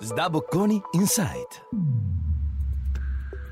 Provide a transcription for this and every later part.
SDA Bocconi Insight.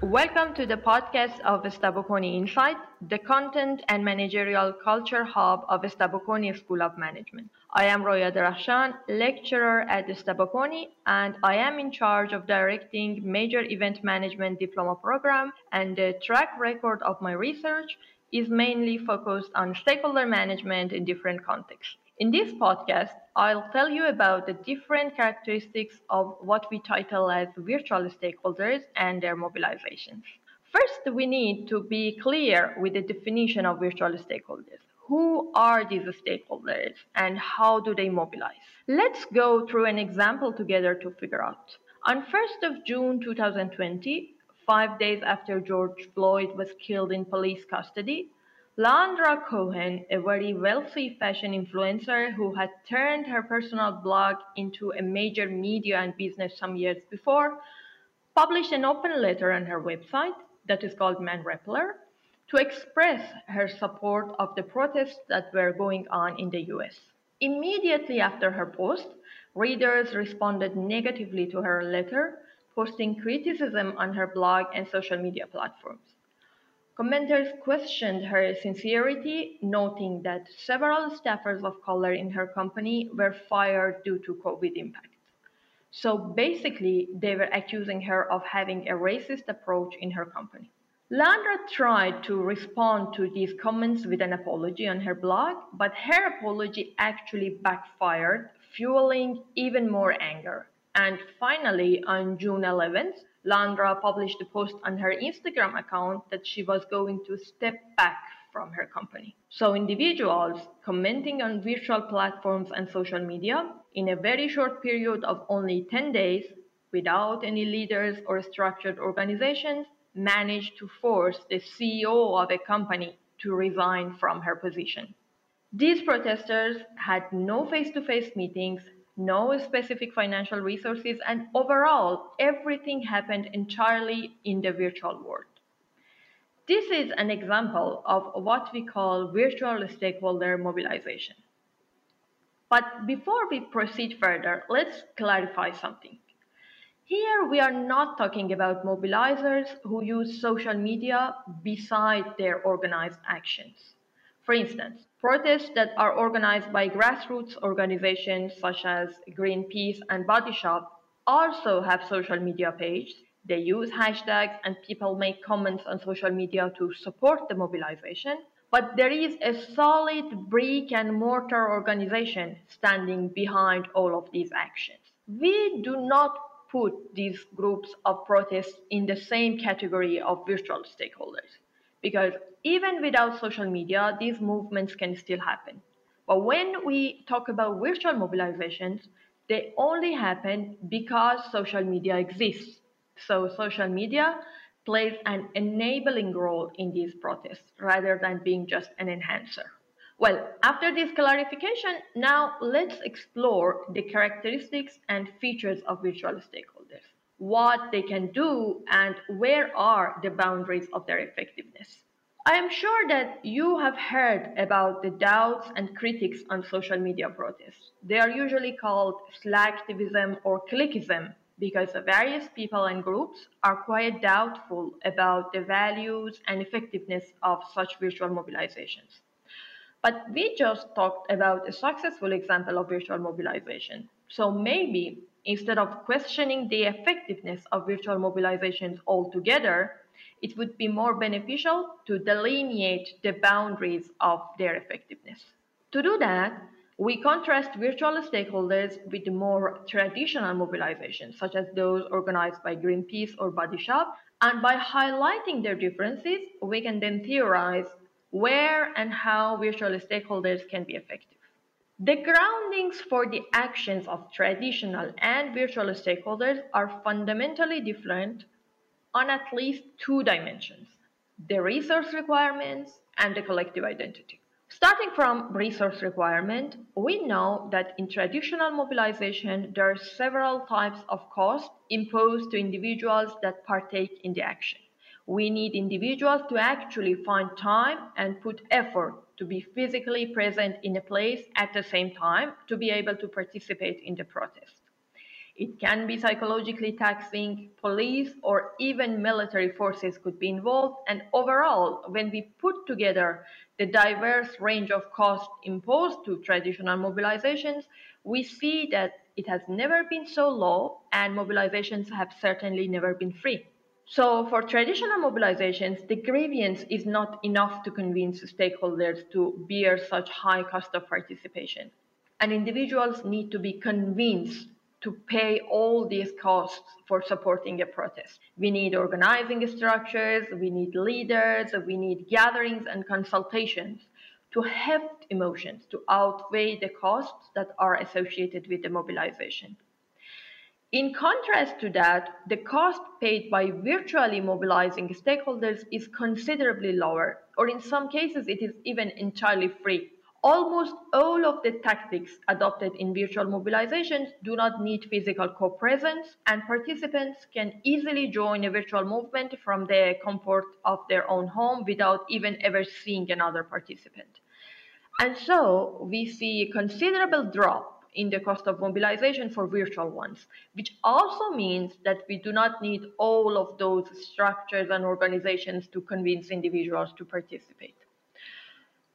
Welcome to the podcast of SDA Bocconi Insight, the content and managerial culture hub of SDA Bocconi School of Management. I am Roya Derakhshan, lecturer at SDA Bocconi, and I am in charge of directing major event management diploma program and the track record of my research is mainly focused on stakeholder management in different contexts. In this podcast, I'll tell you about the different characteristics of what we title as virtual stakeholders and their mobilizations. First, we need to be clear with the definition of virtual stakeholders. Who are these stakeholders and how do they mobilize? Let's go through an example together to figure out. On 1st of June 2020, five days after George Floyd was killed in police custody, Leandra Cohen, a very wealthy fashion influencer who had turned her personal blog into a major media and business some years before, published an open letter on her website that is called Man Repeller to express her support of the protests that were going on in the US. Immediately after her post, readers responded negatively to her letter, posting criticism on her blog and social media platforms. Commenters questioned her sincerity, noting that several staffers of color in her company were fired due to COVID impact. So basically, they were accusing her of having a racist approach in her company. Leandra tried to respond to these comments with an apology on her blog, but her apology actually backfired, fueling even more anger. And finally, on June 11th, Leandra published a post on her Instagram account that she was going to step back from her company. So individuals commenting on virtual platforms and social media in a very short period of only 10 days without any leaders or structured organizations managed to force the CEO of a company to resign from her position. These protesters had no face to face meetings, no specific financial resources, and overall, everything happened entirely in the virtual world. This is an example of what we call virtual stakeholder mobilization. But before we proceed further, let's clarify something. Here, we are not talking about mobilizers who use social media beside their organized actions. For instance, protests that are organized by grassroots organizations such as Greenpeace and Body Shop also have social media pages. They use hashtags and people make comments on social media to support the mobilization. But there is a solid brick and mortar organization standing behind all of these actions. We do not put these groups of protests in the same category of virtual stakeholders because even without social media, these movements can still happen. But when we talk about virtual mobilizations, they only happen because social media exists. So social media plays an enabling role in these protests rather than being just an enhancer. Well, after this clarification, now let's explore the characteristics and features of virtual stakeholders, what they can do, and where are the boundaries of their effectiveness. I am sure that you have heard about the doubts and critics on social media protests. They are usually called slacktivism or clickism because various people and groups are quite doubtful about the values and effectiveness of such virtual mobilizations. But we just talked about a successful example of virtual mobilization. So maybe instead of questioning the effectiveness of virtual mobilizations altogether, it would be more beneficial to delineate the boundaries of their effectiveness. To do that, we contrast virtual stakeholders with more traditional mobilizations, such as those organized by Greenpeace or Body Shop, and by highlighting their differences, we can then theorize where and how virtual stakeholders can be effective. The groundings for the actions of traditional and virtual stakeholders are fundamentally different on at least two dimensions the resource requirements and the collective identity. Starting from resource requirement, we know that in traditional mobilization, there are several types of cost imposed to individuals that partake in the action. We need individuals to actually find time and put effort to be physically present in a place at the same time to be able to participate in the protest. It can be psychologically taxing, police or even military forces could be involved, and overall, when we put together the diverse range of costs imposed to traditional mobilizations, we see that it has never been so low and mobilizations have certainly never been free. So for traditional mobilizations, the grievance is not enough to convince stakeholders to bear such high cost of participation. And individuals need to be convinced to pay all these costs for supporting a protest. We need organizing structures, we need leaders, we need gatherings and consultations to heft emotions to outweigh the costs that are associated with the mobilization. In contrast to that, the cost paid by virtually mobilizing stakeholders is considerably lower, or in some cases, it is even entirely free. Almost all of the tactics adopted in virtual mobilizations do not need physical co-presence, and participants can easily join a virtual movement from the comfort of their own home without even ever seeing another participant. And so we see a considerable drop in the cost of mobilization for virtual ones, which also means that we do not need all of those structures and organizations to convince individuals to participate.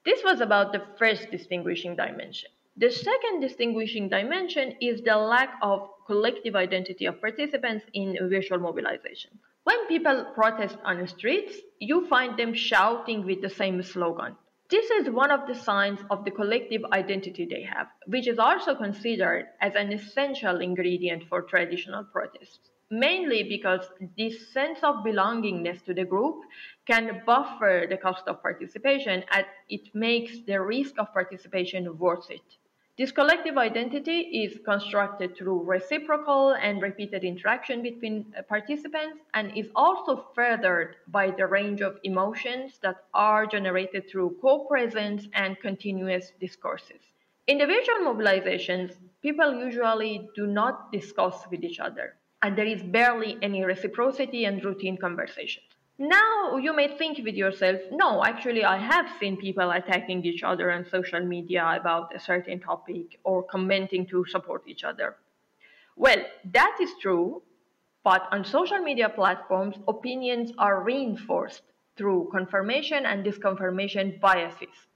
This was about the first distinguishing dimension. The second distinguishing dimension is the lack of collective identity of participants in virtual mobilization. When people protest on the streets, you find them shouting with the same slogan. This is one of the signs of the collective identity they have, which is also considered as an essential ingredient for traditional protests mainly because this sense of belongingness to the group can buffer the cost of participation and it makes the risk of participation worth it. This collective identity is constructed through reciprocal and repeated interaction between uh, participants and is also furthered by the range of emotions that are generated through co-presence and continuous discourses. In the mobilizations, people usually do not discuss with each other and there is barely any reciprocity and routine conversations. Now you may think with yourself, no, actually, I have seen people attacking each other on social media about a certain topic or commenting to support each other. Well, that is true, but on social media platforms, opinions are reinforced through confirmation and disconfirmation biases.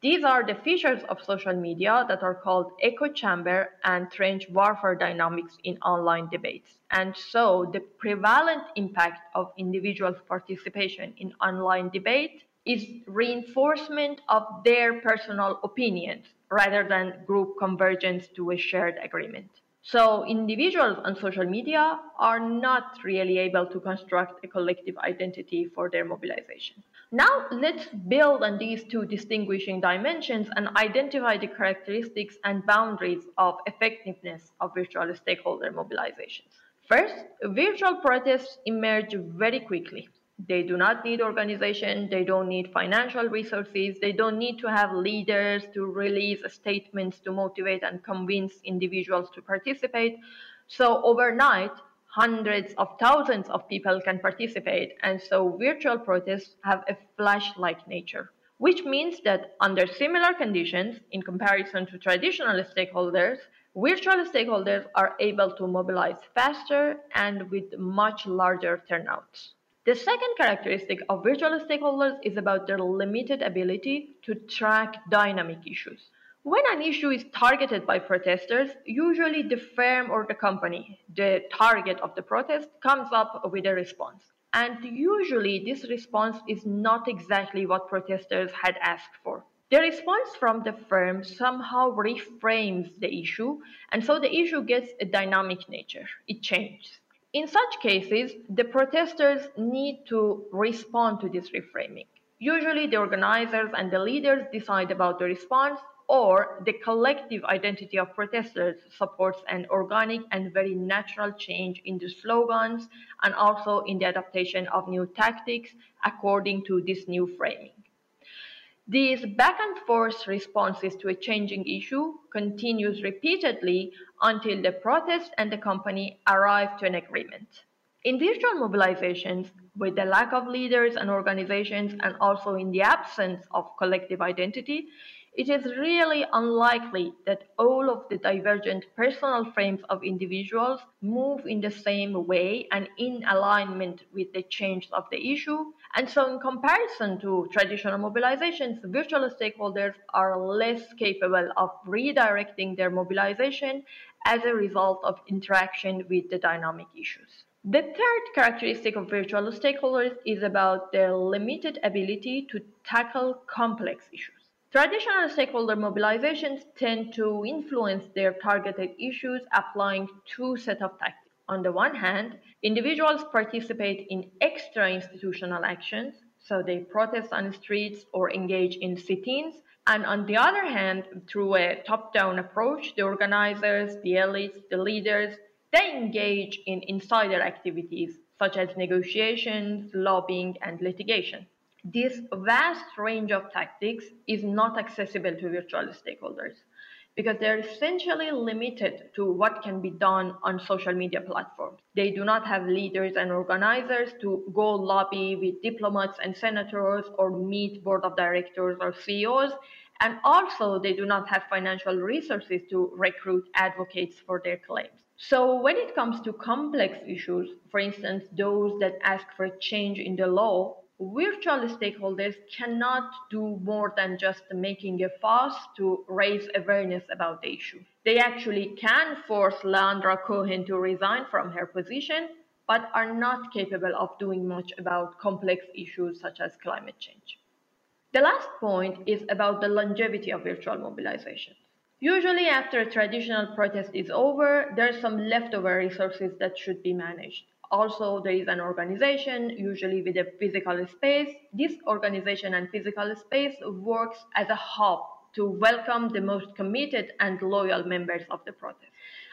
These are the features of social media that are called echo chamber and trench warfare dynamics in online debates. And so the prevalent impact of individual participation in online debate is reinforcement of their personal opinions rather than group convergence to a shared agreement. So individuals on social media are not really able to construct a collective identity for their mobilization. Now let's build on these two distinguishing dimensions and identify the characteristics and boundaries of effectiveness of virtual stakeholder mobilizations. First, virtual protests emerge very quickly. They do not need organization, they don't need financial resources, they don't need to have leaders to release statements to motivate and convince individuals to participate. So overnight, hundreds of thousands of people can participate. And so virtual protests have a flash-like nature, which means that under similar conditions, in comparison to traditional stakeholders, virtual stakeholders are able to mobilize faster and with much larger turnouts. The second characteristic of virtual stakeholders is about their limited ability to track dynamic issues. When an issue is targeted by protesters, usually the firm or the company, the target of the protest, comes up with a response. And usually this response is not exactly what protesters had asked for. The response from the firm somehow reframes the issue, and so the issue gets a dynamic nature. It changes. In such cases, the protesters need to respond to this reframing. Usually, the organizers and the leaders decide about the response, or the collective identity of protesters supports an organic and very natural change in the slogans and also in the adaptation of new tactics according to this new framing. These back and forth responses to a changing issue continues repeatedly until the protest and the company arrive to an agreement. In virtual mobilizations, with the lack of leaders and organizations and also in the absence of collective identity, it is really unlikely that all of the divergent personal frames of individuals move in the same way and in alignment with the change of the issue. And so, in comparison to traditional mobilizations, virtual stakeholders are less capable of redirecting their mobilization as a result of interaction with the dynamic issues. The third characteristic of virtual stakeholders is about their limited ability to tackle complex issues. Traditional stakeholder mobilizations tend to influence their targeted issues applying two sets of tactics. On the one hand, individuals participate in extra institutional actions, so they protest on the streets or engage in sit ins. And on the other hand, through a top down approach, the organizers, the elites, the leaders, they engage in insider activities such as negotiations, lobbying, and litigation. This vast range of tactics is not accessible to virtual stakeholders because they're essentially limited to what can be done on social media platforms. They do not have leaders and organizers to go lobby with diplomats and senators or meet board of directors or CEOs. And also, they do not have financial resources to recruit advocates for their claims. So, when it comes to complex issues, for instance, those that ask for a change in the law, virtual stakeholders cannot do more than just making a fuss to raise awareness about the issue. They actually can force Leandra Cohen to resign from her position, but are not capable of doing much about complex issues such as climate change. The last point is about the longevity of virtual mobilizations. Usually, after a traditional protest is over, there are some leftover resources that should be managed. Also, there is an organization, usually with a physical space. This organization and physical space works as a hub to welcome the most committed and loyal members of the protest.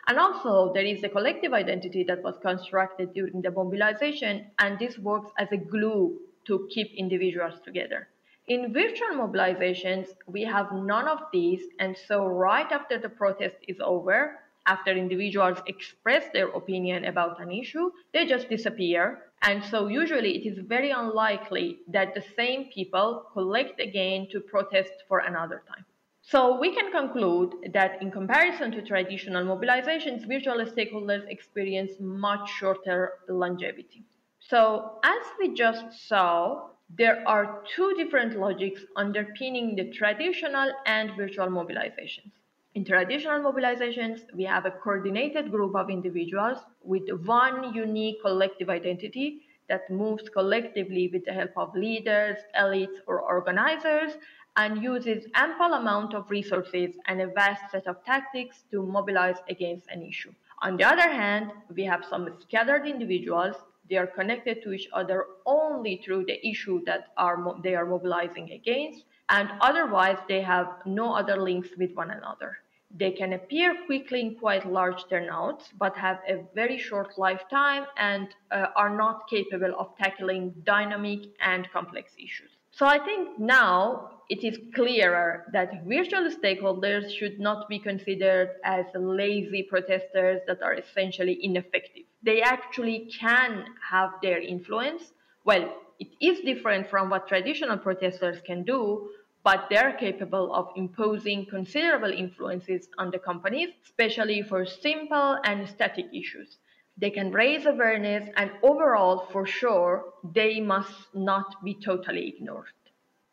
And also, there is a collective identity that was constructed during the mobilization, and this works as a glue to keep individuals together. In virtual mobilizations, we have none of these, and so right after the protest is over, after individuals express their opinion about an issue, they just disappear. And so, usually, it is very unlikely that the same people collect again to protest for another time. So, we can conclude that in comparison to traditional mobilizations, virtual stakeholders experience much shorter longevity. So, as we just saw, there are two different logics underpinning the traditional and virtual mobilizations. In traditional mobilizations, we have a coordinated group of individuals with one unique collective identity that moves collectively with the help of leaders, elites, or organizers and uses ample amount of resources and a vast set of tactics to mobilize against an issue. On the other hand, we have some scattered individuals. They are connected to each other only through the issue that are they are mobilizing against, and otherwise they have no other links with one another. They can appear quickly in quite large turnouts, but have a very short lifetime and uh, are not capable of tackling dynamic and complex issues. So I think now it is clearer that virtual stakeholders should not be considered as lazy protesters that are essentially ineffective. They actually can have their influence. Well, it is different from what traditional protesters can do, but they're capable of imposing considerable influences on the companies, especially for simple and static issues. They can raise awareness, and overall, for sure, they must not be totally ignored.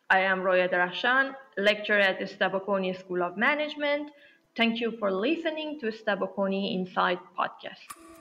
I am Roya Derakhshan, lecturer at the SDA Bocconi School of Management. Thank you for listening to SDA Bocconi Insight podcast.